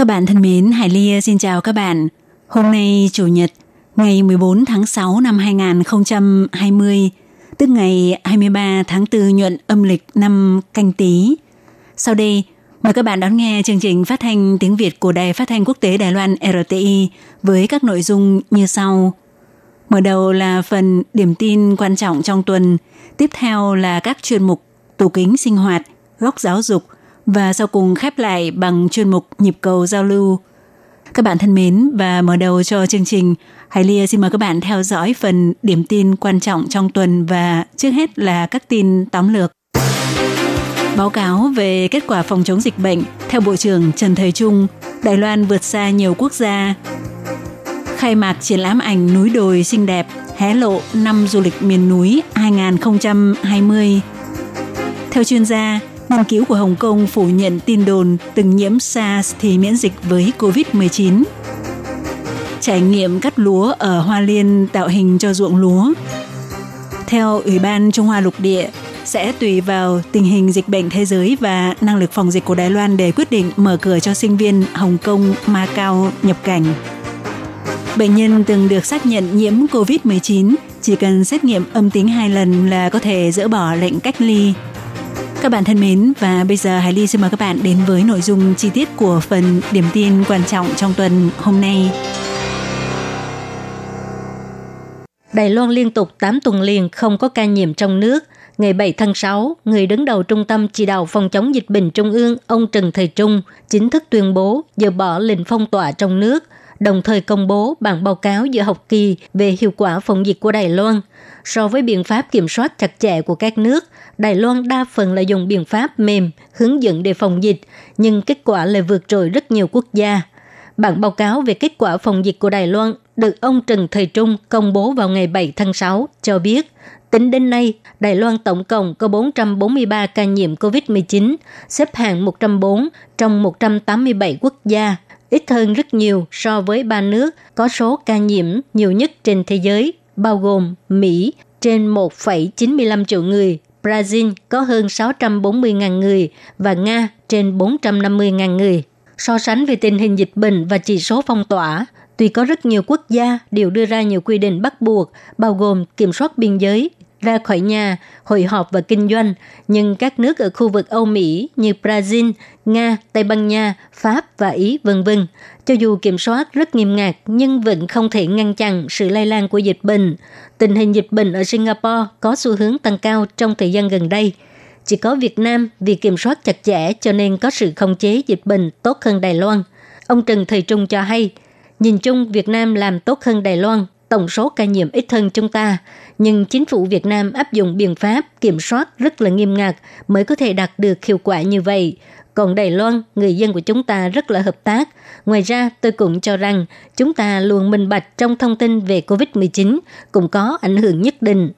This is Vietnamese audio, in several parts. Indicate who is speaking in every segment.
Speaker 1: Các bạn thân mến, Hải Ly xin chào các bạn. Hôm nay Chủ nhật, ngày 14 tháng 6 năm 2020, tức ngày 23 tháng 4 nhuận âm lịch năm canh tí. Sau đây, mời các bạn đón nghe chương trình phát thanh tiếng Việt của Đài Phát thanh Quốc tế Đài Loan RTI với các nội dung như sau. Mở đầu là phần điểm tin quan trọng trong tuần, tiếp theo là các chuyên mục tủ kính sinh hoạt, góc giáo dục và sau cùng khép lại bằng chuyên mục nhịp cầu giao lưu. Các bạn thân mến và mở đầu cho chương trình, Hải Lia xin mời các bạn theo dõi phần điểm tin quan trọng trong tuần và trước hết là các tin tóm lược. Báo cáo về kết quả phòng chống dịch bệnh, theo Bộ trưởng Trần Thời Trung, Đài Loan vượt xa nhiều quốc gia. Khai mạc triển lãm ảnh núi đồi xinh đẹp, hé lộ năm du lịch miền núi 2020. Theo chuyên gia, nghiên cứu của Hồng Kông phủ nhận tin đồn từng nhiễm SARS thì miễn dịch với COVID-19. Trải nghiệm cắt lúa ở Hoa Liên tạo hình cho ruộng lúa. Theo Ủy ban Trung Hoa Lục Địa, sẽ tùy vào tình hình dịch bệnh thế giới và năng lực phòng dịch của Đài Loan để quyết định mở cửa cho sinh viên Hồng Kông, Macau nhập cảnh. Bệnh nhân từng được xác nhận nhiễm COVID-19 chỉ cần xét nghiệm âm tính hai lần là có thể dỡ bỏ lệnh cách ly. Các bạn thân mến và bây giờ Hải Ly xin mời các bạn đến với nội dung chi tiết của phần điểm tin quan trọng trong tuần hôm nay.
Speaker 2: Đài Loan liên tục 8 tuần liền không có ca nhiễm trong nước. Ngày 7 tháng 6, người đứng đầu Trung tâm Chỉ đạo Phòng chống dịch bệnh Trung ương, ông Trần Thầy Trung, chính thức tuyên bố dỡ bỏ lệnh phong tỏa trong nước, đồng thời công bố bản báo cáo giữa học kỳ về hiệu quả phòng dịch của Đài Loan. So với biện pháp kiểm soát chặt chẽ của các nước, Đài Loan đa phần là dùng biện pháp mềm, hướng dẫn để phòng dịch, nhưng kết quả lại vượt trội rất nhiều quốc gia. Bản báo cáo về kết quả phòng dịch của Đài Loan được ông Trần Thời Trung công bố vào ngày 7 tháng 6 cho biết, tính đến nay, Đài Loan tổng cộng có 443 ca nhiễm COVID-19, xếp hạng 104 trong 187 quốc gia, ít hơn rất nhiều so với ba nước có số ca nhiễm nhiều nhất trên thế giới, bao gồm Mỹ trên 1,95 triệu người, Brazil có hơn 640.000 người và Nga trên 450.000 người. So sánh về tình hình dịch bệnh và chỉ số phong tỏa, tuy có rất nhiều quốc gia đều đưa ra nhiều quy định bắt buộc, bao gồm kiểm soát biên giới, ra khỏi nhà, hội họp và kinh doanh, nhưng các nước ở khu vực Âu Mỹ như Brazil, Nga, Tây Ban Nha, Pháp và Ý vân vân, cho dù kiểm soát rất nghiêm ngặt nhưng vẫn không thể ngăn chặn sự lây lan của dịch bệnh. Tình hình dịch bệnh ở Singapore có xu hướng tăng cao trong thời gian gần đây. Chỉ có Việt Nam vì kiểm soát chặt chẽ cho nên có sự khống chế dịch bệnh tốt hơn Đài Loan. Ông Trần Thầy Trung cho hay, nhìn chung Việt Nam làm tốt hơn Đài Loan tổng số ca nhiễm ít hơn chúng ta, nhưng chính phủ Việt Nam áp dụng biện pháp kiểm soát rất là nghiêm ngặt mới có thể đạt được hiệu quả như vậy. Còn Đài Loan, người dân của chúng ta rất là hợp tác. Ngoài ra, tôi cũng cho rằng chúng ta luôn minh bạch trong thông tin về COVID-19 cũng có ảnh hưởng nhất định.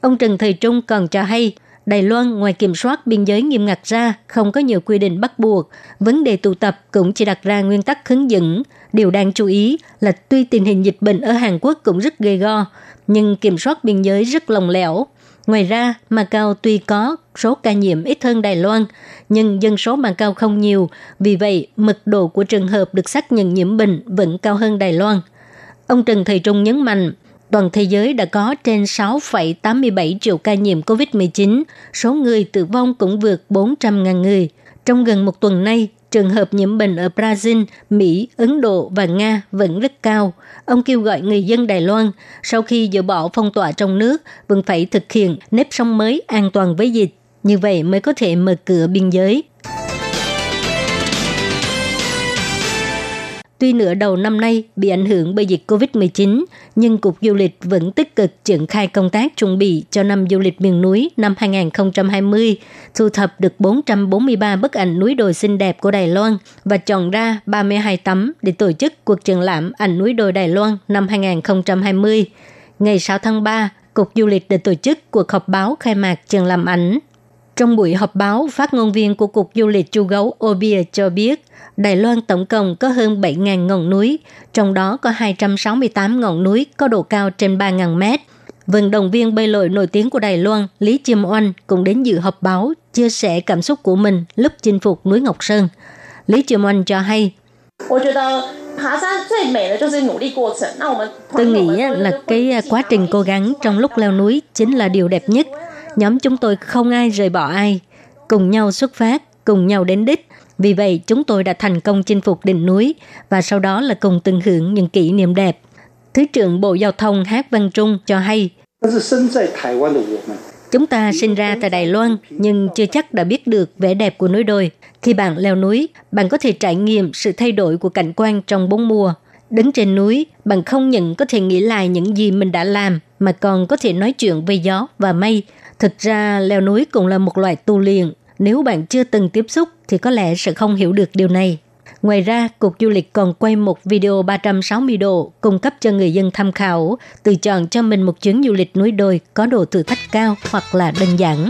Speaker 2: Ông Trần Thời Trung còn cho hay, Đài Loan ngoài kiểm soát biên giới nghiêm ngặt ra, không có nhiều quy định bắt buộc. Vấn đề tụ tập cũng chỉ đặt ra nguyên tắc hướng dẫn. Điều đáng chú ý là tuy tình hình dịch bệnh ở Hàn Quốc cũng rất gây go, nhưng kiểm soát biên giới rất lỏng lẻo. Ngoài ra, Macau tuy có số ca nhiễm ít hơn Đài Loan, nhưng dân số Macau không nhiều, vì vậy mật độ của trường hợp được xác nhận nhiễm bệnh vẫn cao hơn Đài Loan. Ông Trần Thầy Trung nhấn mạnh, toàn thế giới đã có trên 6,87 triệu ca nhiễm COVID-19, số người tử vong cũng vượt 400.000 người. Trong gần một tuần nay, trường hợp nhiễm bệnh ở Brazil, Mỹ, Ấn Độ và Nga vẫn rất cao. Ông kêu gọi người dân Đài Loan, sau khi dỡ bỏ phong tỏa trong nước, vẫn phải thực hiện nếp sống mới an toàn với dịch. Như vậy mới có thể mở cửa biên giới. Tuy nửa đầu năm nay bị ảnh hưởng bởi dịch COVID-19, nhưng Cục Du lịch vẫn tích cực triển khai công tác chuẩn bị cho năm du lịch miền núi năm 2020, thu thập được 443 bức ảnh núi đồi xinh đẹp của Đài Loan và chọn ra 32 tấm để tổ chức cuộc triển lãm ảnh núi đồi Đài Loan năm 2020. Ngày 6 tháng 3, Cục Du lịch đã tổ chức cuộc họp báo khai mạc triển lãm ảnh. Trong buổi họp báo, phát ngôn viên của Cục Du lịch Chu Gấu Obia cho biết, Đài Loan tổng cộng có hơn 7.000 ngọn núi, trong đó có 268 ngọn núi có độ cao trên 3.000 mét. Vận động viên bơi lội nổi tiếng của Đài Loan Lý Chiêm Oanh cũng đến dự họp báo chia sẻ cảm xúc của mình lúc chinh phục núi Ngọc Sơn. Lý Chiêm Oanh cho hay, Tôi nghĩ là cái quá trình cố gắng trong lúc leo núi chính là điều đẹp nhất. Nhóm chúng tôi không ai rời bỏ ai, cùng nhau xuất phát, cùng nhau đến đích. Vì vậy, chúng tôi đã thành công chinh phục đỉnh núi và sau đó là cùng tận hưởng những kỷ niệm đẹp. Thứ trưởng Bộ Giao thông Hát Văn Trung cho hay, Chúng ta sinh ra tại Đài Loan nhưng chưa chắc đã biết được vẻ đẹp của núi đồi. Khi bạn leo núi, bạn có thể trải nghiệm sự thay đổi của cảnh quan trong bốn mùa. Đứng trên núi, bạn không những có thể nghĩ lại những gì mình đã làm, mà còn có thể nói chuyện về gió và mây. Thực ra, leo núi cũng là một loại tu luyện. Nếu bạn chưa từng tiếp xúc thì có lẽ sẽ không hiểu được điều này. Ngoài ra, Cục Du lịch còn quay một video 360 độ cung cấp cho người dân tham khảo, tự chọn cho mình một chuyến du lịch núi đồi có độ thử thách cao hoặc là đơn giản.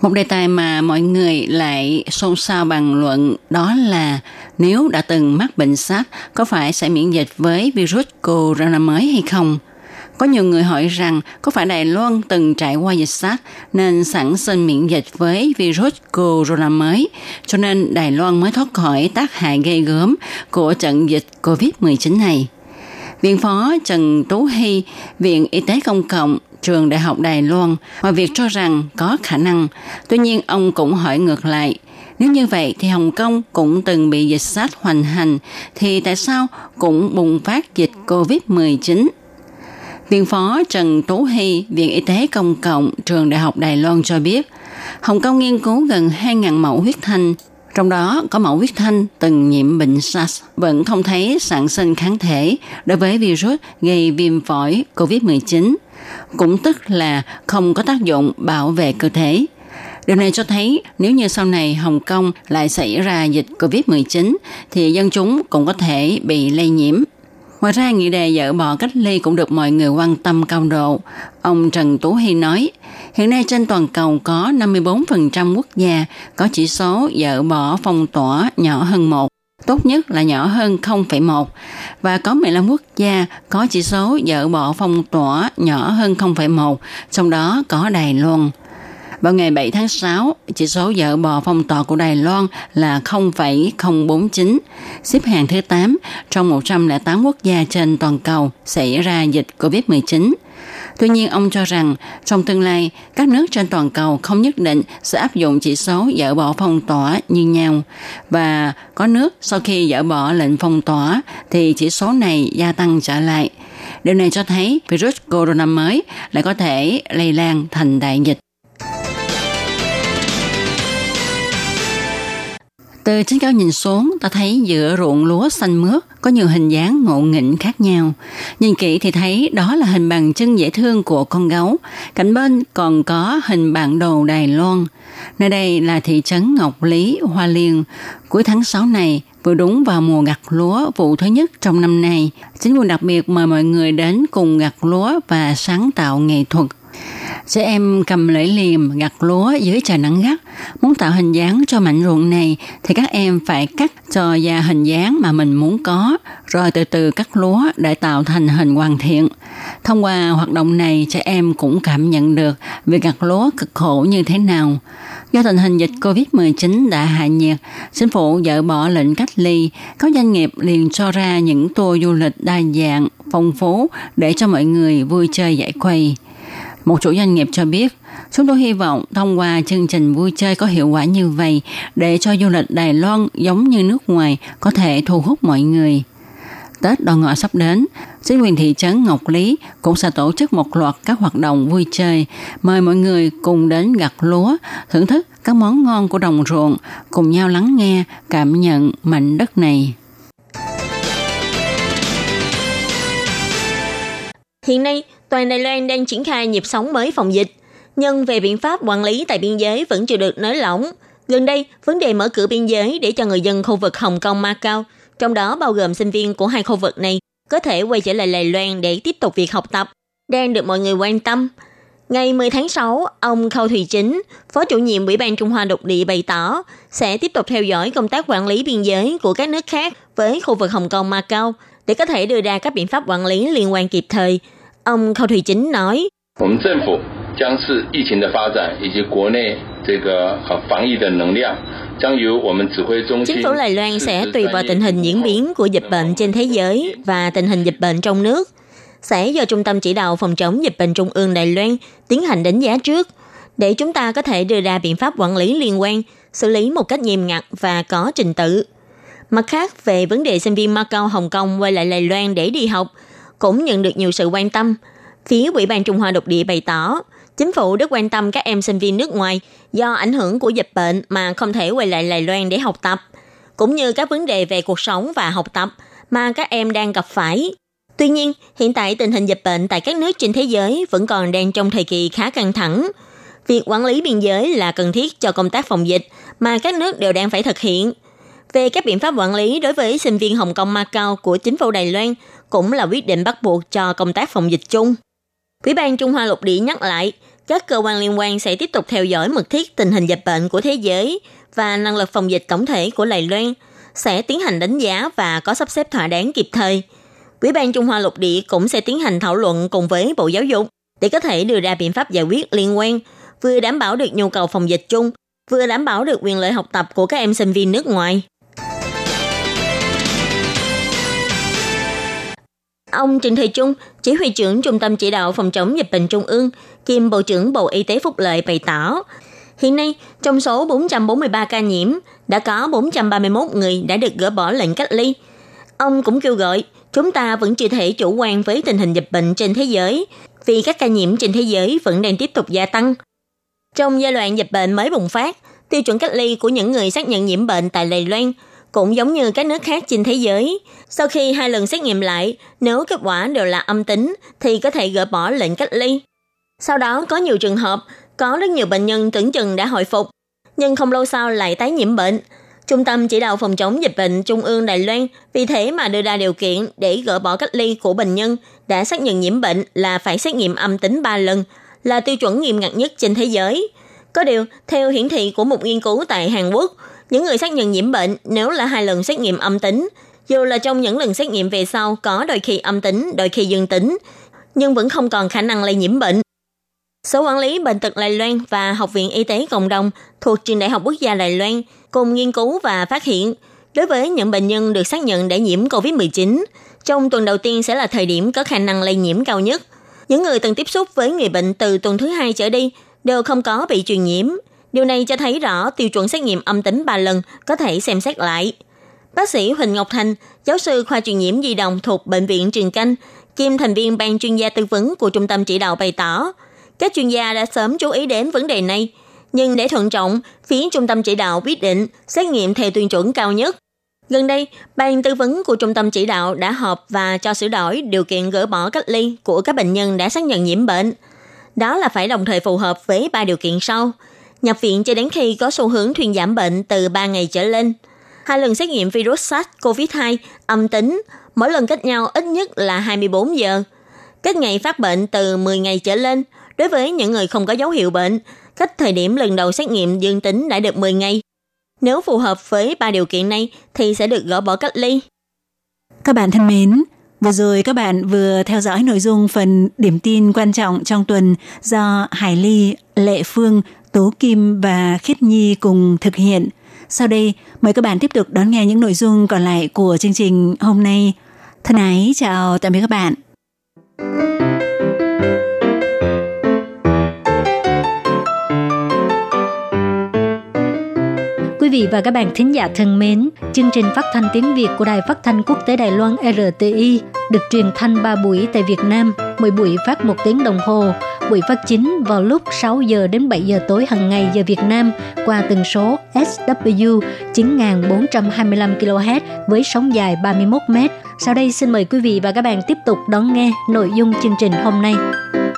Speaker 3: Một đề tài mà mọi người lại xôn xao bàn luận đó là nếu đã từng mắc bệnh SARS có phải sẽ miễn dịch với virus corona mới hay không? Có nhiều người hỏi rằng có phải Đài Loan từng trải qua dịch SARS nên sẵn sinh miễn dịch với virus corona mới, cho nên Đài Loan mới thoát khỏi tác hại gây gớm của trận dịch COVID-19 này. Viện phó Trần Tú Hy, Viện Y tế Công cộng, trường Đại học Đài Loan, ngoài việc cho rằng có khả năng, tuy nhiên ông cũng hỏi ngược lại, nếu như vậy thì Hồng Kông cũng từng bị dịch SARS hoành hành, thì tại sao cũng bùng phát dịch COVID-19? Viện phó Trần Tú Hy, Viện Y tế Công cộng, Trường Đại học Đài Loan cho biết, Hồng Kông nghiên cứu gần 2.000 mẫu huyết thanh, trong đó có mẫu huyết thanh từng nhiễm bệnh SARS vẫn không thấy sản sinh kháng thể đối với virus gây viêm phổi COVID-19, cũng tức là không có tác dụng bảo vệ cơ thể. Điều này cho thấy nếu như sau này Hồng Kông lại xảy ra dịch COVID-19 thì dân chúng cũng có thể bị lây nhiễm. Ngoài ra, nghị đề dỡ bỏ cách ly cũng được mọi người quan tâm cao độ. Ông Trần Tú Hy nói, hiện nay trên toàn cầu có 54% quốc gia có chỉ số dỡ bỏ phong tỏa nhỏ hơn một tốt nhất là nhỏ hơn 0,1 và có 15 quốc gia có chỉ số dỡ bỏ phong tỏa nhỏ hơn 0,1, trong đó có Đài Loan. Vào ngày 7 tháng 6, chỉ số dở bò phong tỏa của Đài Loan là 0,049, xếp hạng thứ 8 trong 108 quốc gia trên toàn cầu xảy ra dịch COVID-19. Tuy nhiên, ông cho rằng trong tương lai, các nước trên toàn cầu không nhất định sẽ áp dụng chỉ số dỡ bỏ phong tỏa như nhau. Và có nước sau khi dỡ bỏ lệnh phong tỏa thì chỉ số này gia tăng trở lại. Điều này cho thấy virus corona mới lại có thể lây lan thành đại dịch. Từ trên cao nhìn xuống, ta thấy giữa ruộng lúa xanh mướt có nhiều hình dáng ngộ nghĩnh khác nhau. Nhìn kỹ thì thấy đó là hình bàn chân dễ thương của con gấu. Cạnh bên còn có hình bản đồ Đài Loan. Nơi đây là thị trấn Ngọc Lý, Hoa Liên. Cuối tháng 6 này, vừa đúng vào mùa gặt lúa vụ thứ nhất trong năm nay. Chính quyền đặc biệt mời mọi người đến cùng gặt lúa và sáng tạo nghệ thuật Trẻ em cầm lưỡi liềm gặt lúa dưới trời nắng gắt. Muốn tạo hình dáng cho mảnh ruộng này thì các em phải cắt cho ra hình dáng mà mình muốn có, rồi từ từ cắt lúa để tạo thành hình hoàn thiện. Thông qua hoạt động này, trẻ em cũng cảm nhận được việc gặt lúa cực khổ như thế nào. Do tình hình dịch COVID-19 đã hạ nhiệt, chính phủ dỡ bỏ lệnh cách ly, các doanh nghiệp liền cho ra những tour du lịch đa dạng, phong phú để cho mọi người vui chơi giải quay. Một chủ doanh nghiệp cho biết, chúng tôi hy vọng thông qua chương trình vui chơi có hiệu quả như vậy để cho du lịch Đài Loan giống như nước ngoài có thể thu hút mọi người. Tết Đoan Ngọ sắp đến, chính quyền thị trấn Ngọc Lý cũng sẽ tổ chức một loạt các hoạt động vui chơi, mời mọi người cùng đến gặt lúa, thưởng thức các món ngon của đồng ruộng, cùng nhau lắng nghe, cảm nhận mảnh đất này.
Speaker 4: Hiện nay, toàn Đài Loan đang triển khai nhịp sống mới phòng dịch. Nhưng về biện pháp quản lý tại biên giới vẫn chưa được nới lỏng. Gần đây, vấn đề mở cửa biên giới để cho người dân khu vực Hồng Kông Macau, trong đó bao gồm sinh viên của hai khu vực này, có thể quay trở lại Đài Loan để tiếp tục việc học tập, đang được mọi người quan tâm. Ngày 10 tháng 6, ông Khâu Thùy Chính, Phó chủ nhiệm Ủy ban Trung Hoa Độc địa bày tỏ sẽ tiếp tục theo dõi công tác quản lý biên giới của các nước khác với khu vực Hồng Kông Macau để có thể đưa ra các biện pháp quản lý liên quan kịp thời. Ông Khâu Thủy Chính nói, Chính phủ Đài Loan sẽ tùy vào tình hình diễn biến của dịch bệnh trên thế giới và tình hình dịch bệnh trong nước, sẽ do Trung tâm Chỉ đạo Phòng chống dịch bệnh Trung ương Đài Loan tiến hành đánh giá trước, để chúng ta có thể đưa ra biện pháp quản lý liên quan, xử lý một cách nghiêm ngặt và có trình tự. Mặt khác, về vấn đề sinh viên Macau Hồng Kông quay lại Đài Loan để đi học – cũng nhận được nhiều sự quan tâm. Phía Ủy ban Trung Hoa Độc địa bày tỏ, chính phủ rất quan tâm các em sinh viên nước ngoài do ảnh hưởng của dịch bệnh mà không thể quay lại Đài Loan để học tập, cũng như các vấn đề về cuộc sống và học tập mà các em đang gặp phải. Tuy nhiên, hiện tại tình hình dịch bệnh tại các nước trên thế giới vẫn còn đang trong thời kỳ khá căng thẳng. Việc quản lý biên giới là cần thiết cho công tác phòng dịch mà các nước đều đang phải thực hiện. Về các biện pháp quản lý đối với sinh viên Hồng Kông Macau của chính phủ Đài Loan cũng là quyết định bắt buộc cho công tác phòng dịch chung. Quỹ ban Trung Hoa Lục Địa nhắc lại, các cơ quan liên quan sẽ tiếp tục theo dõi mật thiết tình hình dịch bệnh của thế giới và năng lực phòng dịch tổng thể của Đài Loan, sẽ tiến hành đánh giá và có sắp xếp thỏa đáng kịp thời. Quỹ ban Trung Hoa Lục Địa cũng sẽ tiến hành thảo luận cùng với Bộ Giáo dục để có thể đưa ra biện pháp giải quyết liên quan, vừa đảm bảo được nhu cầu phòng dịch chung, vừa đảm bảo được quyền lợi học tập của các em sinh viên nước ngoài. Ông Trịnh Thị Trung, chỉ huy trưởng Trung tâm Chỉ đạo Phòng chống dịch bệnh Trung ương, kiêm Bộ trưởng Bộ Y tế Phúc Lợi bày tỏ, hiện nay trong số 443 ca nhiễm, đã có 431 người đã được gỡ bỏ lệnh cách ly. Ông cũng kêu gọi, chúng ta vẫn chưa thể chủ quan với tình hình dịch bệnh trên thế giới, vì các ca nhiễm trên thế giới vẫn đang tiếp tục gia tăng. Trong giai đoạn dịch bệnh mới bùng phát, tiêu chuẩn cách ly của những người xác nhận nhiễm bệnh tại Đài Loan cũng giống như các nước khác trên thế giới. Sau khi hai lần xét nghiệm lại, nếu kết quả đều là âm tính thì có thể gỡ bỏ lệnh cách ly. Sau đó có nhiều trường hợp, có rất nhiều bệnh nhân tưởng chừng đã hồi phục, nhưng không lâu sau lại tái nhiễm bệnh. Trung tâm chỉ đạo phòng chống dịch bệnh Trung ương Đài Loan vì thế mà đưa ra điều kiện để gỡ bỏ cách ly của bệnh nhân đã xác nhận nhiễm bệnh là phải xét nghiệm âm tính 3 lần, là tiêu chuẩn nghiêm ngặt nhất trên thế giới. Có điều, theo hiển thị của một nghiên cứu tại Hàn Quốc, những người xác nhận nhiễm bệnh nếu là hai lần xét nghiệm âm tính, dù là trong những lần xét nghiệm về sau có đôi khi âm tính, đôi khi dương tính, nhưng vẫn không còn khả năng lây nhiễm bệnh. Sở quản lý bệnh tật Đài Loan và Học viện Y tế Cộng đồng thuộc Trường Đại học Quốc gia Đài Loan cùng nghiên cứu và phát hiện, đối với những bệnh nhân được xác nhận đã nhiễm COVID-19, trong tuần đầu tiên sẽ là thời điểm có khả năng lây nhiễm cao nhất. Những người từng tiếp xúc với người bệnh từ tuần thứ hai trở đi đều không có bị truyền nhiễm. Điều này cho thấy rõ tiêu chuẩn xét nghiệm âm tính 3 lần có thể xem xét lại. Bác sĩ Huỳnh Ngọc Thành, giáo sư khoa truyền nhiễm di động thuộc Bệnh viện Trường Canh, kiêm thành viên ban chuyên gia tư vấn của Trung tâm Chỉ đạo bày tỏ, các chuyên gia đã sớm chú ý đến vấn đề này, nhưng để thận trọng, phía Trung tâm Chỉ đạo quyết định xét nghiệm theo tiêu chuẩn cao nhất. Gần đây, ban tư vấn của Trung tâm Chỉ đạo đã họp và cho sửa đổi điều kiện gỡ bỏ cách ly của các bệnh nhân đã xác nhận nhiễm bệnh. Đó là phải đồng thời phù hợp với ba điều kiện sau. Nhập viện cho đến khi có xu hướng thuyên giảm bệnh từ 3 ngày trở lên. Hai lần xét nghiệm virus SARS-CoV-2 âm tính, mỗi lần cách nhau ít nhất là 24 giờ. Cách ngày phát bệnh từ 10 ngày trở lên, đối với những người không có dấu hiệu bệnh, cách thời điểm lần đầu xét nghiệm dương tính đã được 10 ngày. Nếu phù hợp với ba điều kiện này thì sẽ được gỡ bỏ cách ly.
Speaker 1: Các bạn thân mến, vừa rồi các bạn vừa theo dõi nội dung phần điểm tin quan trọng trong tuần do Hải Ly, Lệ Phương, Tố Kim và Khiết Nhi cùng thực hiện. Sau đây, mời các bạn tiếp tục đón nghe những nội dung còn lại của chương trình hôm nay. Thân ái, chào tạm biệt các bạn.
Speaker 4: Quý
Speaker 2: vị và các bạn thính giả thân mến, chương trình phát thanh tiếng Việt của Đài Phát thanh Quốc tế Đài Loan RTI được truyền thanh 3 buổi tại Việt Nam, 10 buổi phát 1 tiếng đồng hồ. Buổi phát chính vào lúc 6 giờ đến 7 giờ tối hàng ngày giờ Việt Nam qua tần số SW 9425 kHz với sóng dài 31 m. Sau đây xin mời quý vị và các bạn tiếp tục đón nghe nội dung chương trình hôm nay.